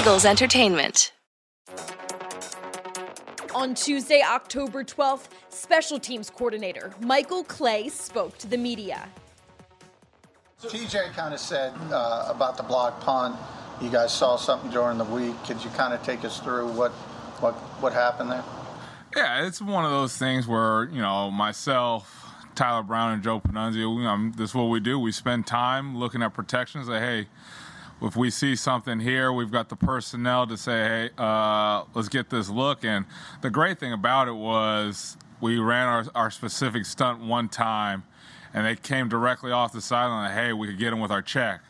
Eagles Entertainment. On Tuesday, October 12th, special teams coordinator Michael Clay spoke to the media. TJ kind of said uh, about the block punt. You guys saw something during the week. Could you kind of take us through what what what happened there? Yeah, it's one of those things where you know myself, Tyler Brown, and Joe Pannunzio. You know, this is what we do. We spend time looking at protections. Like, hey, if we see something here, we've got the personnel to say, hey, uh, let's get this look. And the great thing about it was we ran our, our specific stunt one time, and they came directly off the sideline. Like, hey, we could get them with our check.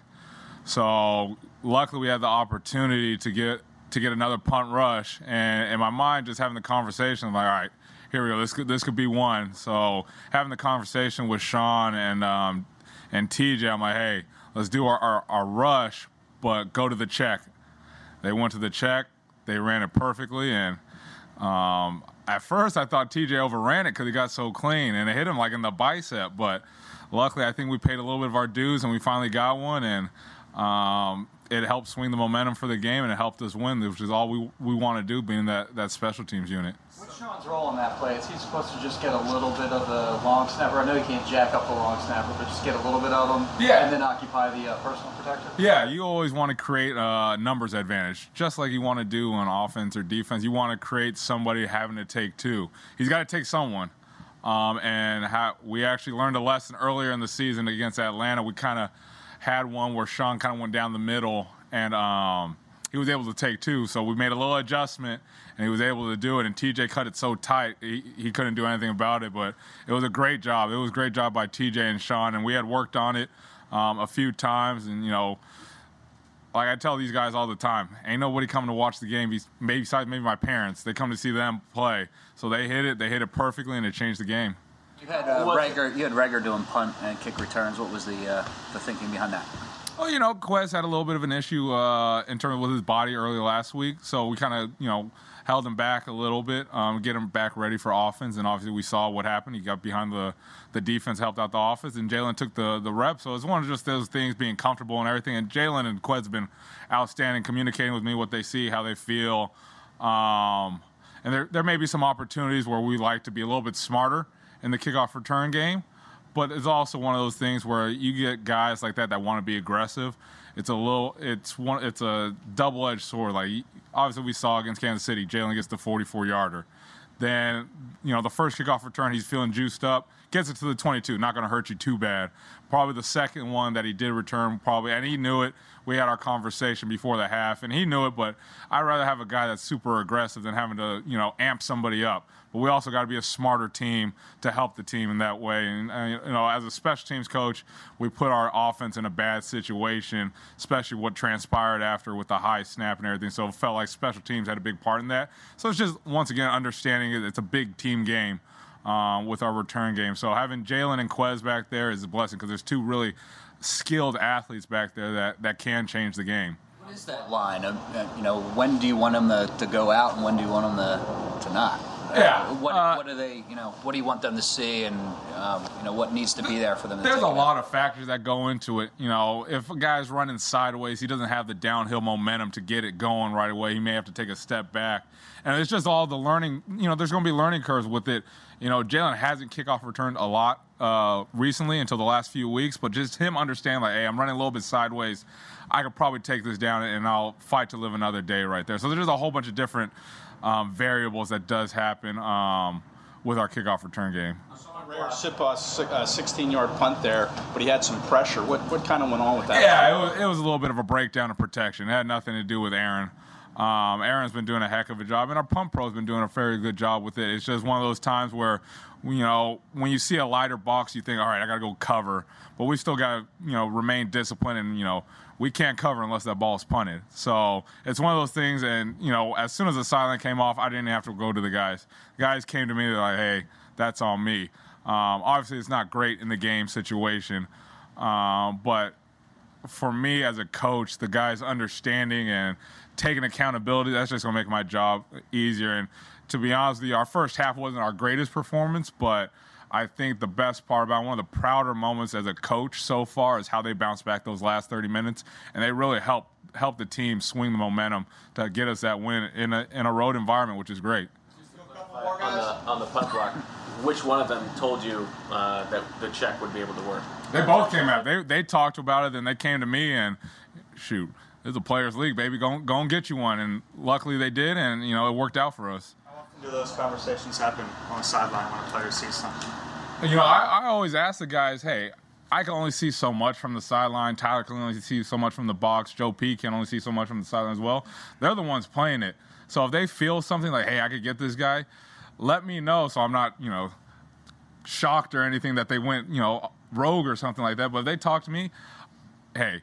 So luckily, we had the opportunity to get to get another punt rush, and in my mind, just having the conversation, I'm like, all right, here we go. This could this could be one. So having the conversation with Sean and um, and TJ, I'm like, hey, let's do our, our, our rush, but go to the check. They went to the check. They ran it perfectly, and um, at first I thought TJ overran it because he got so clean, and it hit him like in the bicep. But luckily, I think we paid a little bit of our dues, and we finally got one, and um, it helped swing the momentum for the game, and it helped us win, which is all we we want to do, being that that special teams unit. What's Sean's role in that play? Is he supposed to just get a little bit of the long snapper? I know you can't jack up the long snapper, but just get a little bit of them, Yeah. and then occupy the uh, personal protector. Yeah, you always want to create a numbers advantage, just like you want to do on offense or defense. You want to create somebody having to take two. He's got to take someone. Um, and how, we actually learned a lesson earlier in the season against Atlanta. We kind of had one where Sean kind of went down the middle, and um, he was able to take two. So we made a little adjustment, and he was able to do it. And TJ cut it so tight, he, he couldn't do anything about it. But it was a great job. It was a great job by TJ and Sean, and we had worked on it um, a few times, and you know like I tell these guys all the time, ain't nobody coming to watch the game. Maybe besides maybe my parents, they come to see them play. So they hit it, they hit it perfectly, and it changed the game. You had uh, Reagor, you had Reagor doing punt and kick returns. What was the uh, the thinking behind that? Well, you know, Quez had a little bit of an issue uh, in terms of with his body early last week, so we kind of you know held him back a little bit, um, get him back ready for offense, and obviously we saw what happened. He got behind the the defense, helped out the offense, and Jalen took the the reps. So it's one of just those things being comfortable and everything. And Jalen and Quez have been outstanding, communicating with me what they see, how they feel. Um, and there, there may be some opportunities where we like to be a little bit smarter in the kickoff return game, but it's also one of those things where you get guys like that that want to be aggressive. It's a little, it's one, it's a double-edged sword. Like obviously we saw against Kansas City, Jalen gets the 44-yarder. Then you know the first kickoff return, he's feeling juiced up, gets it to the 22, not going to hurt you too bad. Probably the second one that he did return, probably, and he knew it. We had our conversation before the half, and he knew it. But I'd rather have a guy that's super aggressive than having to, you know, amp somebody up. But we also got to be a smarter team to help the team in that way. And uh, you know, as a special teams coach, we put our offense in a bad situation, especially what transpired after with the high snap and everything. So it felt like special teams had a big part in that. So it's just once again understanding it, it's a big team game um, with our return game. So having Jalen and Quez back there is a blessing because there's two really skilled athletes back there that, that can change the game. What is that line? Of, uh, you know, when do you want them to, to go out, and when do you want them to, to not? Yeah, what, uh, what do they? You know, what do you want them to see, and um, you know, what needs to be there for them? To There's a it out? lot of factors that go into it. You know, if a guy's running sideways, he doesn't have the downhill momentum to get it going right away. He may have to take a step back. And it's just all the learning. You know, there's going to be learning curves with it. You know, Jalen hasn't kickoff returned a lot uh, recently until the last few weeks, but just him understanding, like, hey, I'm running a little bit sideways. I could probably take this down and I'll fight to live another day right there. So there's a whole bunch of different um, variables that does happen um, with our kickoff return game. I saw Rare sip a 16-yard punt there, but he had some pressure. What what kind of went on with that? Yeah, it was, it was a little bit of a breakdown of protection. It had nothing to do with Arryn. Um, Arryn's been doing a heck of a job, and our pump pro's been doing a very good job with it. It's just one of those times where, you know, when you see a lighter box, you think, all right, I got to go cover, but we still got to, you know, remain disciplined, and you know, we can't cover unless that ball's punted. So it's one of those things, and you know, as soon as the silent came off, I didn't have to go to the guys. The guys came to me, they're like, hey, that's on me. Um, obviously, it's not great in the game situation, um, but for me as a coach, the guys understanding and taking accountability, that's just going to make my job easier. And to be honest with you, our first half wasn't our greatest performance, but I think the best part about one of the prouder moments as a coach so far is how they bounced back those last 30 minutes, and they really helped helped the team swing the momentum to get us that win in a in a road environment, which is great. On the on the punt block, which one of them told you uh, that the check would be able to work? They both came out. They they talked about it, then they came to me and shoot, it's a players' league, baby. Go go and get you one. And luckily they did, and you know it worked out for us. How often do those conversations happen on the sideline when a player sees something? You know, I, I always ask the guys, hey, I can only see so much from the sideline. Tyler can only see so much from the box. Joe P can only see so much from the sideline as well. They're the ones playing it. So if they feel something like, hey, I could get this guy, let me know so I'm not, you know, shocked or anything that they went, you know, rogue or something like that. But if they talk to me, hey,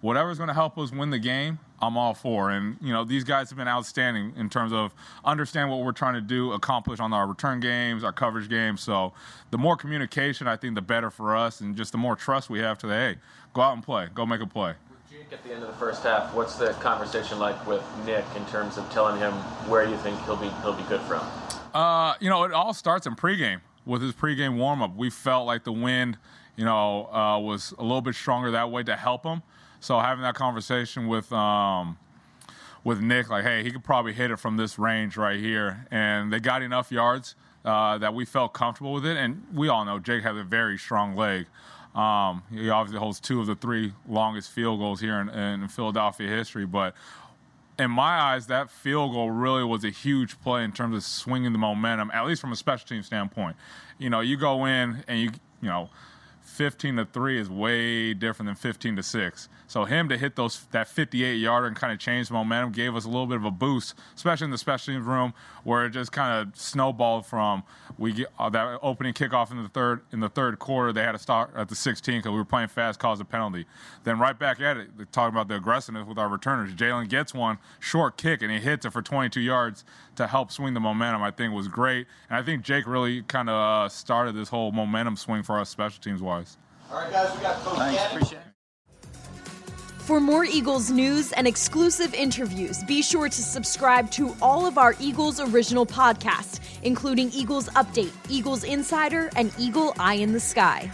whatever's going to help us win the game, I'm all for. And you know, these guys have been outstanding in terms of understand what we're trying to do, accomplish on our return games, our coverage games. So the more communication, I think, the better for us, and just the more trust we have to the hey, go out and play, go make a play. Jake, at the end of the first half, what's the conversation like with Nick in terms of telling him where you think he'll be he'll be good from? Uh, you know, it all starts in pregame with his pregame warm up. We felt like the wind, you know, uh, was a little bit stronger that way to help him. So having that conversation with um, with Nick, like, hey, he could probably hit it from this range right here, and they got enough yards uh, that we felt comfortable with it. And we all know Jake has a very strong leg. Um, he obviously holds two of the three longest field goals here in, in Philadelphia history, but in my eyes, that field goal really was a huge play in terms of swinging the momentum, at least from a special team standpoint. You know, you go in and you, you know, 15 to 3 is way different than 15 to 6. So him to hit those that 58 yarder and kind of change the momentum gave us a little bit of a boost, especially in the special teams room where it just kind of snowballed from we get uh, that opening kickoff in the third in the third quarter. They had to start at the 16 because we were playing fast, caused a penalty. Then right back at it, talking about the aggressiveness with our returners. Jalen gets one short kick and he hits it for 22 yards to help swing the momentum. I think was great, and I think Jake really kind of uh, started this whole momentum swing for us special teams wise. All right, guys, we got Coach Thanks, Gannon. appreciate it. For more Eagles news and exclusive interviews, be sure to subscribe to all of our Eagles original podcasts, including Eagles Update, Eagles Insider, and Eagle Eye in the Sky.